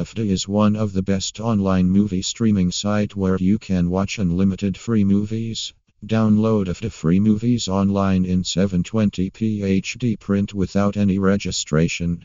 Afdah is one of the best online movie streaming site where you can watch unlimited free movies. Download Afdah free movies online in 720p HD print without any registration.